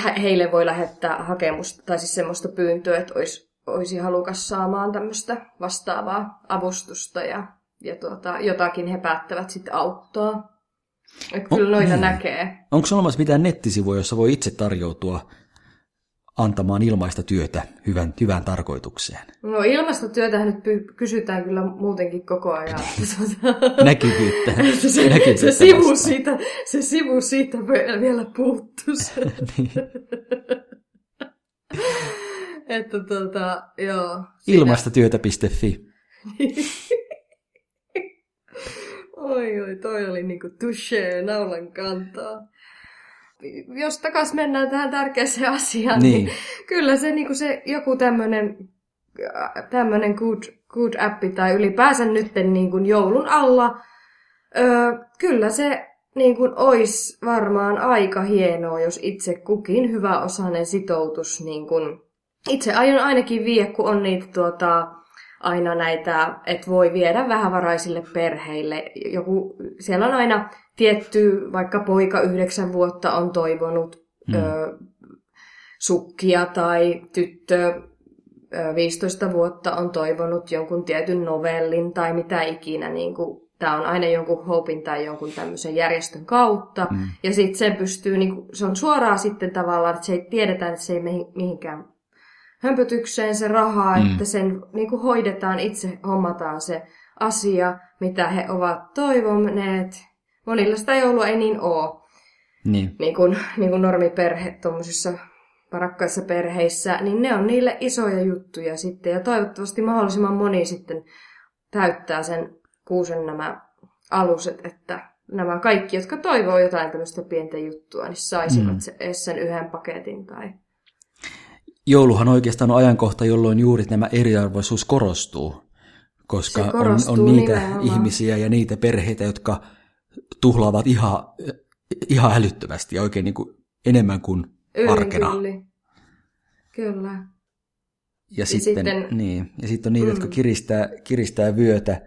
B: he- heille voi lähettää hakemusta tai siis semmoista pyyntöä, että olisi, olisi halukas saamaan tämmöistä vastaavaa avustusta ja, ja tuota, jotakin he päättävät sitten auttaa. Että kyllä
A: Oh,
B: noita
A: niin.
B: näkee.
A: Onko olemassa mitään nettisivuja, jossa voi itse tarjoutua antamaan ilmaista työtä hyvän, hyvään tarkoitukseen?
B: No ilmastotyötähän nyt py- kysytään kyllä muutenkin koko ajan. [LAUGHS] [LAUGHS]
A: Näkyvyyttä.
B: Että se,
A: Näkyvyyttä
B: se, sivu siitä, se sivu siitä vielä- puuttuisi. [LAUGHS]
A: Niin.
B: että tota, joo. siinä-
A: Ilmaistatyötä.fi.
B: Oi, oi, toi oli niinku touché naulan kantaa. Jos takas mennään tähän tärkeäseen asiaan, niin,
A: Niin.
B: niin kyllä se, niinku se joku tämmönen, tämmönen good, good appi tai ylipäänsä nytten niin kuin joulun alla, öö, kyllä se niin kuin ois varmaan aika hienoa, jos itse kukin hyvä osainen sitoutus niin kuin, itse aion ainakin vie, kun on niitä tuota, aina näitä, että voi viedä vähävaraisille perheille. Joku, siellä on aina tietty, vaikka poika yhdeksän vuotta on toivonut
A: Mm.
B: ö, sukkia tai tyttö ö, 15 vuotta on toivonut jonkun tietyn novellin tai mitä ikinä. Niin kuin, tämä on aina jonkun Hopin tai jonkun tämmöisen järjestön kautta.
A: Mm.
B: Ja sitten sen pystyy, niin kuin, se on suoraan sitten tavallaan, että se ei tiedetään, että se ei mihinkään hömpötykseen se raha,
A: Mm.
B: että sen niin kuin hoidetaan, itse hommataan se asia, mitä he ovat toivoneet. Monilla sitä joulua ei niin ole,
A: Niin.
B: niin kuin, niin kuin normiperhe tuommoisissa varakkaissa perheissä, niin ne on niille isoja juttuja sitten. Ja toivottavasti mahdollisimman moni sitten täyttää sen kuusen nämä aluset, että nämä kaikki, jotka toivoo jotain tämmöistä pientä juttua, niin saisivat
A: Mm.
B: sen yhden paketin tai
A: Jouluhan oikeastaan on ajankohta, jolloin juuri tämä eriarvoisuus korostuu, koska
B: Se
A: on,
B: korostuu
A: on niitä
B: nimenomaan.
A: ihmisiä ja niitä perheitä, jotka tuhlaavat ihan, ihan älyttömästi ja oikein niin kuin enemmän kuin arkena.
B: Ylinkylli. Kyllä.
A: Ja sitten,
B: sitten-
A: niin, ja sitten on niitä, jotka
B: Mm.
A: kiristää, kiristää vyötä.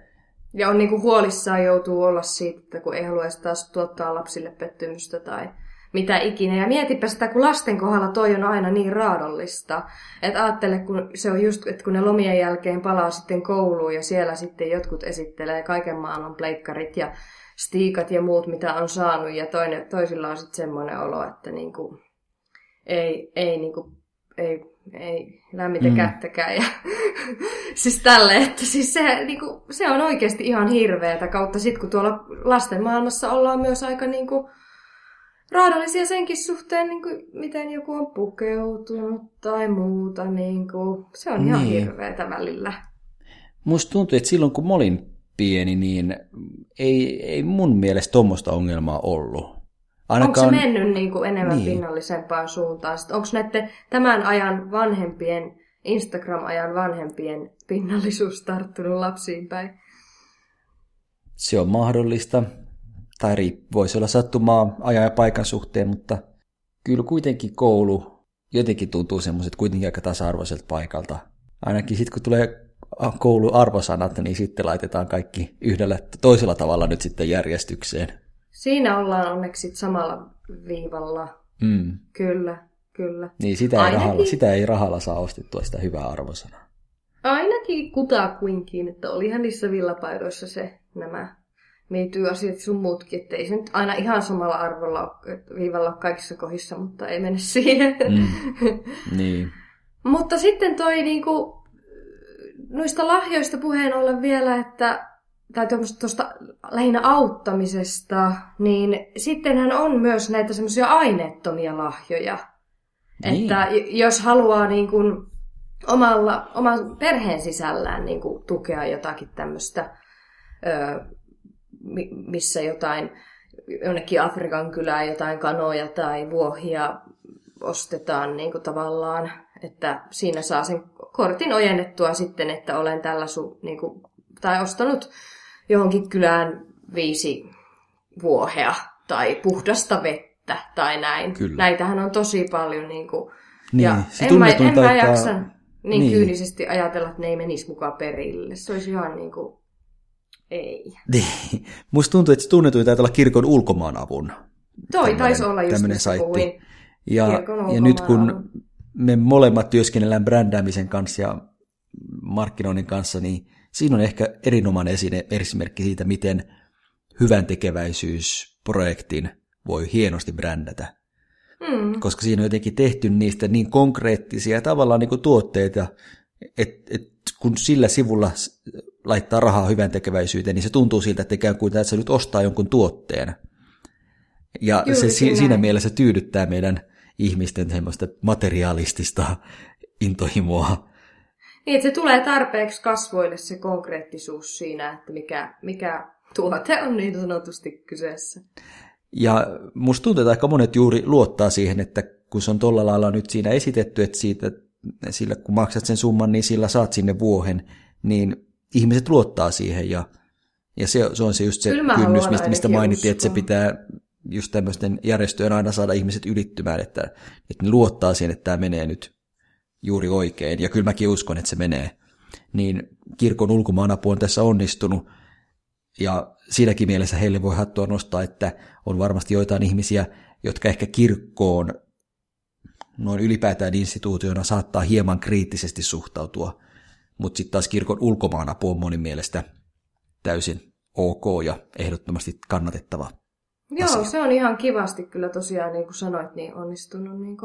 B: Ja on niinku huolissaan joutuu olla siitä, että kun ei halua taas tuottaa lapsille pettymystä tai mitä ikinä. Ja mietipä sitä, kun lasten kohdalla toi on aina niin raadollista. Että ajattele, kun se on just, että kun ne lomien jälkeen palaa sitten kouluun ja siellä sitten jotkut esittelee kaiken maailman pleikkarit ja stiikat ja muut, mitä on saanut. Ja toinen, toisilla on sitten semmoinen olo, että niinku, ei, ei, niinku, ei, ei lämmitä
A: Mm.
B: kättäkään. Ja, [LAUGHS] siis tälle, että siis se, niinku, se on oikeasti ihan hirveätä kautta sit, kun tuolla lasten maailmassa ollaan myös aika niinku, raadollisia senkin suhteen, niin kuin, miten joku on pukeutunut tai muuta. Niin kuin, se on ihan
A: Niin.
B: hirveätä välillä.
A: Musta tuntuu, että silloin kun mä olin pieni, niin ei, ei mun mielestä tuommoista ongelmaa ollut.
B: Onko se mennyt niin kuin enemmän niin. pinnallisempaan suuntaan? Onko näiden tämän ajan vanhempien, Instagram-ajan vanhempien pinnallisuus tarttunut lapsiin päin?
A: Se on mahdollista, tai voisi olla sattumaa ajan ja paikan suhteen, mutta kyllä kuitenkin koulu jotenkin tuntuu semmoiset kuitenkin aika tasa-arvoiselta paikalta. Ainakin sitten kun tulee kouluarvosanat, niin sitten laitetaan kaikki yhdellä toisella tavalla nyt sitten järjestykseen.
B: Siinä ollaan onneksi samalla viivalla.
A: Mm.
B: Kyllä, kyllä.
A: Niin sitä ei, rahalla, sitä ei rahalla saa ostettua sitä hyvää arvosanaa.
B: Ainakin kutakuinkin, että olihan niissä villapaidoissa se nämä asiat sun muutkin, että ei se nyt aina ihan samalla arvolla viivalla kaikissa kohdissa, mutta ei mene siihen. Mm. [LAUGHS]
A: niin.
B: mutta sitten toi niinku, noista lahjoista puheen ollen vielä, että tai tuosta lähinnä auttamisesta, niin sittenhän on myös näitä semmoisia aineettomia lahjoja. Niin. Että jos haluaa niin kuin omalla, oman perheen sisällään niin kuin tukea jotakin tämmöistä, missä jotain, jonnekin Afrikan kylään jotain kanoja tai vuohia ostetaan niin kuin tavallaan, että siinä saa sen kortin ojennettua sitten, että olen tällä su, niin kuin, tai ostanut johonkin kylään viisi vuohea tai puhdasta vettä tai näin. Kyllä. Näitähän on tosi paljon. Niin kuin,
A: niin,
B: ja
A: se
B: en, mä,
A: en
B: mä jaksa niin, niin kyynisesti ajatella, että ne ei menisi mukaan perille. Se olisi ihan niin kuin, ei.
A: Niin. Musta tuntuu, että se tunnetuin taitaa olla kirkon ulkomaanavun.
B: Toi taisi olla just, saitti.
A: Ja, ja nyt kun me molemmat työskennellään brändäämisen kanssa ja markkinoinnin kanssa, niin siinä on ehkä erinomainen esine, esimerkki siitä, miten hyvän tekeväisyysprojektin voi hienosti brändätä. Mm. Koska siinä on jotenkin tehty niistä niin konkreettisia tavallaan niin kuin tuotteita, että et kun sillä sivulla laittaa rahaa hyvän tekeväisyyteen, niin se tuntuu siltä, että ikään kuin että se nyt ostaa jonkun tuotteen. Ja Juuri se si- siinä mielessä tyydyttää meidän ihmisten semmoista materialistista intohimoa.
B: Niin, että se tulee tarpeeksi kasvoille se konkreettisuus siinä, että mikä, mikä tuote on niin sanotusti kyseessä.
A: Ja musta tuntuu, että aika monet juuri luottaa siihen, että kun se on tuolla lailla nyt siinä esitetty, että siitä, sillä kun maksat sen summan, niin sillä saat sinne vuohen, niin ihmiset luottaa siihen ja, ja se, se on se just se kynnys, mistä, mistä mainittiin, että se pitää just tämmöisten järjestöjen aina saada ihmiset ylittymään, että, että ne luottaa siihen, että tämä menee nyt juuri oikein, ja kyllä mäkin uskon, että se menee. Niin kirkon ulkomaanapu on tässä onnistunut, ja siinäkin mielessä heille voi hattua nostaa, että on varmasti joitain ihmisiä, jotka ehkä kirkkoon noin ylipäätään instituutiona saattaa hieman kriittisesti suhtautua, mutta sitten taas kirkon ulkomaanapu on monin mielestä täysin ok ja ehdottomasti kannatettava
B: Joo, asia. se on ihan kivasti kyllä tosiaan, niin kuin sanoit, niin onnistunut niin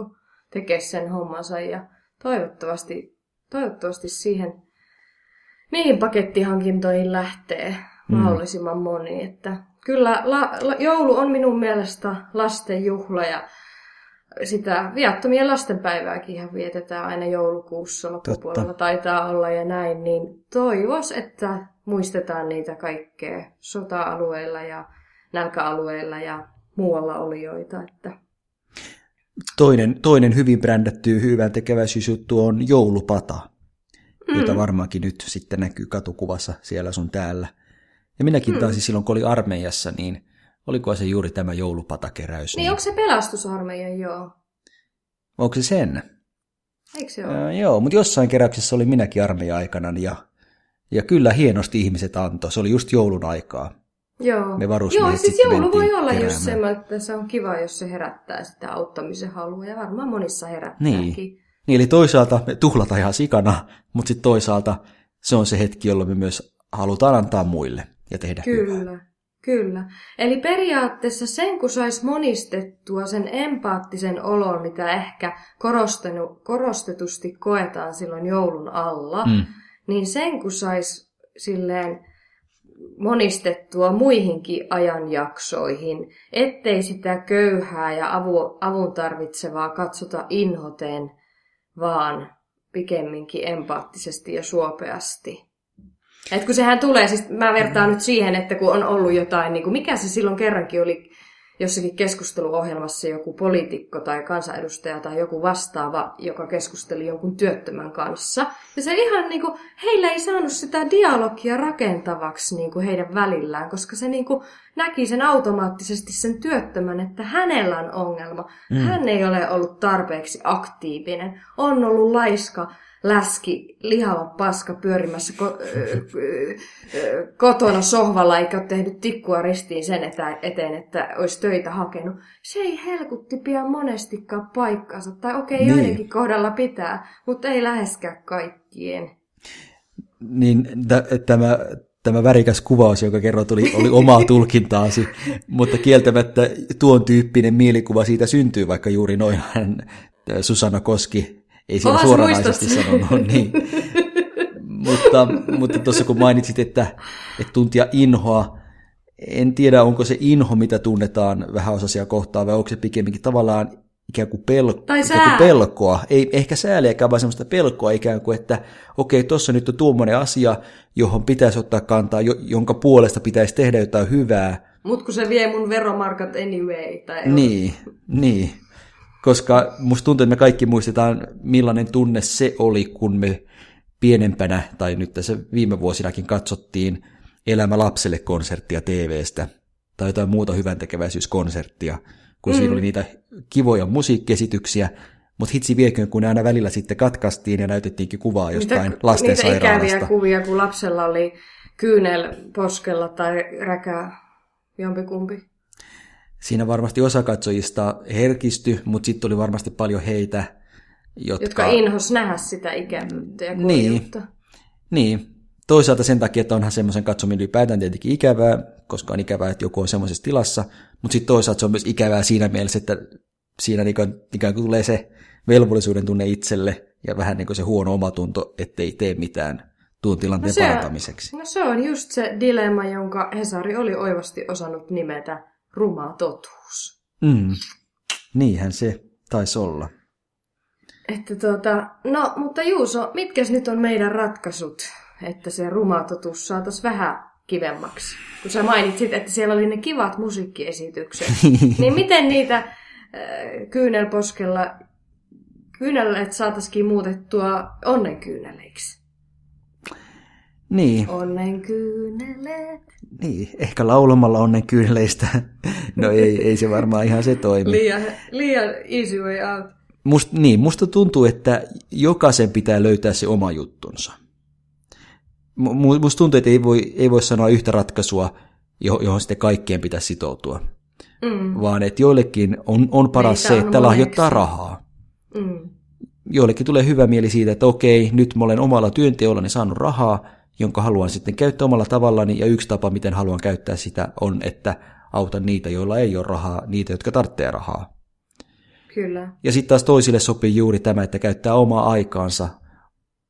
B: tekemään sen hommansa ja toivottavasti, toivottavasti siihen, niihin pakettihankintoihin lähtee mm. mahdollisimman moni. Että kyllä la, la, joulu on minun mielestä lasten juhla ja sitä viattomien lastenpäivääkin ihan vietetään aina joulukuussa loppupuolella Totta. taitaa olla ja näin, niin toivos, että muistetaan niitä kaikkea sota-alueilla ja nälkäalueilla ja muualla olijoita. Että...
A: Toinen, toinen hyvin brändätty hyvän tekeväisyysjuttu on joulupata, mm. jota varmaankin nyt sitten näkyy katukuvassa siellä sun täällä. Ja minäkin mm. taas silloin, kun oli armeijassa, niin oliko se juuri tämä joulupatakeräys?
B: Niin, niin... onko se pelastusarmeija, joo?
A: Onko se sen?
B: Eikö se ole? Äh,
A: joo, mutta jossain keräyksessä oli minäkin armeija-aikana ja, ja kyllä hienosti ihmiset antoi. Se oli just joulun aikaa.
B: Joo.
A: Me
B: Joo, siis joulu voi olla keräämään. just semmoinen, että se on kiva, jos se herättää sitä auttamisen halua, ja varmaan monissa herättääkin.
A: Niin. niin, eli toisaalta me tuhlataan ihan sikana, mutta sitten toisaalta se on se hetki, jolloin me myös halutaan antaa muille ja tehdä
B: Kyllä.
A: Hyvää.
B: Kyllä. Eli periaatteessa sen, kun saisi monistettua sen empaattisen olon, mitä ehkä korostetusti koetaan silloin joulun alla, mm. niin sen, kun saisi silleen monistettua muihinkin ajanjaksoihin, ettei sitä köyhää ja avu, avun tarvitsevaa katsota inhoteen, vaan pikemminkin empaattisesti ja suopeasti. Et kun sehän tulee, siis mä vertaan nyt siihen, että kun on ollut jotain, niin kuin mikä se silloin kerrankin oli, jossakin keskusteluohjelmassa joku poliitikko tai kansanedustaja tai joku vastaava, joka keskusteli jonkun työttömän kanssa. Ja se ihan niin kuin, heillä ei saanut sitä dialogia rakentavaksi niin kuin heidän välillään, koska se niin kuin, näki sen automaattisesti sen työttömän, että hänellä on ongelma. Mm. Hän ei ole ollut tarpeeksi aktiivinen, on ollut laiska, läski, lihava paska pyörimässä ko- kotona sohvalla eikä ole tehnyt tikkua ristiin sen eteen, että olisi töitä hakenut. Se ei helkutti pian monestikaan paikkansa. Tai okei, okay, niin. joidenkin kohdalla pitää, mutta ei läheskään kaikkien.
A: Niin t- tämä, tämä värikäs kuvaus, joka kerran tuli, oli omaa [LAUGHS] tulkintaasi, mutta kieltämättä tuon tyyppinen mielikuva siitä syntyy, vaikka juuri noin Susanna Koski ei siellä Olas suoranaisesti sanonut. Niin. mutta, mutta tuossa kun mainitsit, että, että tuntia inhoa, en tiedä onko se inho, mitä tunnetaan vähäosaisia kohtaan, vai onko se pikemminkin tavallaan ikään kuin, pel- tai ikään kuin pelkoa. Ei ehkä sääliäkään, vaan semmoista pelkoa ikään kuin, että okei, okay, tuossa nyt on tuommoinen asia, johon pitäisi ottaa kantaa, jonka puolesta pitäisi tehdä jotain hyvää.
B: Mutta kun se vie mun veromarkat anyway. Tai
A: niin, niin koska musta tuntuu, että me kaikki muistetaan, millainen tunne se oli, kun me pienempänä, tai nyt tässä viime vuosinakin katsottiin Elämä lapselle konserttia TVstä, tai jotain muuta hyvän tekeväisyyskonserttia, kun mm. siinä oli niitä kivoja musiikkiesityksiä, mutta hitsi vieköön, kun ne aina välillä sitten katkaistiin ja näytettiinkin kuvaa jostain niitä, lastensairaalasta.
B: Niitä ikäviä kuvia, kun lapsella oli kyynel poskella tai räkää jompikumpi
A: siinä varmasti osa katsojista herkisty, mutta sitten oli varmasti paljon heitä, jotka...
B: Jotka inhos nähdä sitä ikävyyttä ja niin,
A: niin. Toisaalta sen takia, että onhan semmoisen katsominen ylipäätään tietenkin ikävää, koska on ikävää, että joku on semmoisessa tilassa, mutta sitten toisaalta se on myös ikävää siinä mielessä, että siinä ikään kuin tulee se velvollisuuden tunne itselle ja vähän niin kuin se huono omatunto, ettei tee mitään tuon tilanteen no se, parantamiseksi.
B: No se on just se dilemma, jonka Hesari oli oivasti osannut nimetä ruma totuus.
A: Mm. Niinhän se taisi olla.
B: Että tuota, no, mutta Juuso, mitkäs nyt on meidän ratkaisut, että se ruma totuus saataisiin vähän kivemmaksi? Kun sä mainitsit, että siellä oli ne kivat musiikkiesitykset, [LAUGHS] niin miten niitä äh, kyynelposkella kyyneleet saataisiin muutettua onnenkyyneleiksi?
A: Niin.
B: Onnen kyyneleet.
A: Niin, ehkä laulamalla onnen kyyneleistä. No ei, ei se varmaan ihan se toimi.
B: Liian, liian easy way out.
A: Must, niin, musta tuntuu, että jokaisen pitää löytää se oma juttunsa. Musta tuntuu, että ei voi, ei voi sanoa yhtä ratkaisua, johon sitten kaikkien pitäisi sitoutua. Mm. Vaan että joillekin on, on paras Meitä se, että on lahjoittaa rahaa. Mm. Joillekin tulee hyvä mieli siitä, että okei, nyt mä olen omalla työnteollani saanut rahaa, jonka haluan sitten käyttää omalla tavallani, ja yksi tapa, miten haluan käyttää sitä, on, että autan niitä, joilla ei ole rahaa, niitä, jotka tarvitsee rahaa.
B: Kyllä.
A: Ja sitten taas toisille sopii juuri tämä, että käyttää omaa aikaansa,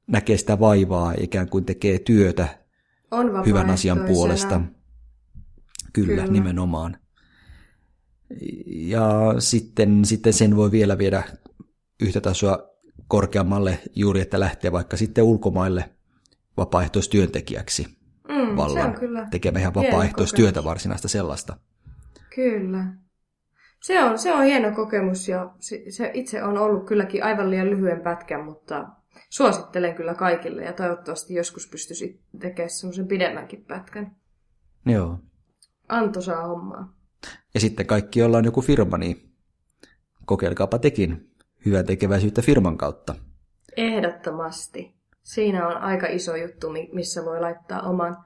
A: näkee sitä vaivaa, ikään kuin tekee työtä
B: on
A: hyvän asian puolesta. Kyllä, Kyllä, nimenomaan. Ja sitten, sitten sen voi vielä viedä yhtä tasoa korkeammalle juuri, että lähtee vaikka sitten ulkomaille vapaaehtoistyöntekijäksi mm, vallan tekemään ihan vapaaehtoistyötä varsinaista sellaista.
B: Kyllä. Se on, se on hieno kokemus ja se, se itse on ollut kylläkin aivan liian lyhyen pätkän, mutta suosittelen kyllä kaikille ja toivottavasti joskus pystyisi tekemään semmoisen pidemmänkin pätkän.
A: Joo.
B: Anto saa hommaa.
A: Ja sitten kaikki, joilla on joku firma, niin kokeilkaapa tekin hyvän tekeväisyyttä firman kautta.
B: Ehdottomasti. Siinä on aika iso juttu, missä voi laittaa oman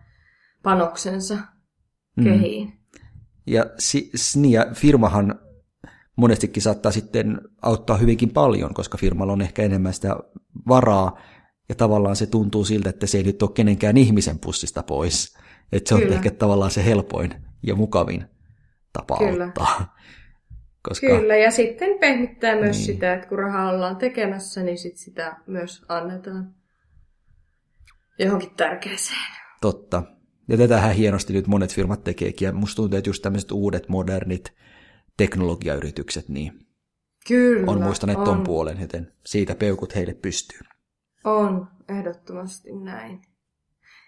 B: panoksensa mm. kehiin. Mm.
A: Ja, si, niin, ja firmahan monestikin saattaa sitten auttaa hyvinkin paljon, koska firmalla on ehkä enemmän sitä varaa, ja tavallaan se tuntuu siltä, että se ei nyt ole kenenkään ihmisen pussista pois. Että se on Kyllä. ehkä tavallaan se helpoin ja mukavin tapa Kyllä. auttaa. [LAUGHS]
B: Koska... Kyllä, ja sitten pehmittää myös niin. sitä, että kun rahaa ollaan tekemässä, niin sit sitä myös annetaan johonkin tärkeäseen.
A: Totta. Ja tätähän hienosti nyt monet firmat tekeekin, ja musta tuntuu, että just tämmöiset uudet, modernit teknologiayritykset, niin
B: Kyllä,
A: on muistaneet on. ton puolen, joten siitä peukut heille pystyy.
B: On, ehdottomasti näin.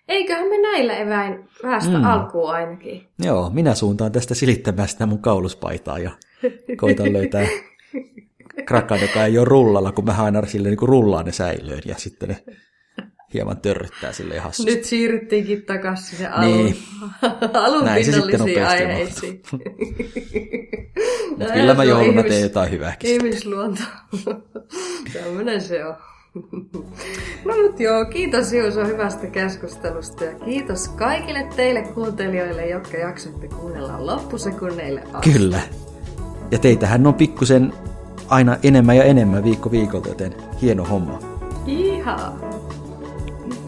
B: eiköhän me näillä eväin päästä mm. alkuun ainakin.
A: Joo, minä suuntaan tästä silittämästä mun kauluspaitaa ja koitan löytää [LAUGHS] krakan, joka ei ole rullalla, kun mä aina sille niin rullaan ne säilöön ja sitten ne hieman törryttää sille hassusti.
B: Nyt siirryttiinkin takaisin sinne alun, niin. [LAUGHS] alun Näin pinnallisiin aiheisiin. [LAUGHS]
A: Mutta kyllä mä jouluna teen jotain hyvääkin.
B: Ihmisluonto. [LAUGHS] Tämmöinen se on. No mutta joo, kiitos Juuso hyvästä keskustelusta ja kiitos kaikille teille kuuntelijoille, jotka jaksoitte kuunnella loppusekunneille asti.
A: Kyllä. Ja teitähän on pikkusen aina enemmän ja enemmän viikko viikolta, joten hieno homma.
B: Ihaa.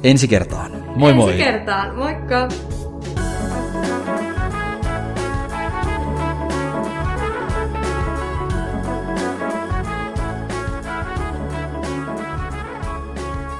A: Ensi kertaan. Moi
B: Ensi
A: moi.
B: Ensi kertaan. Moikka.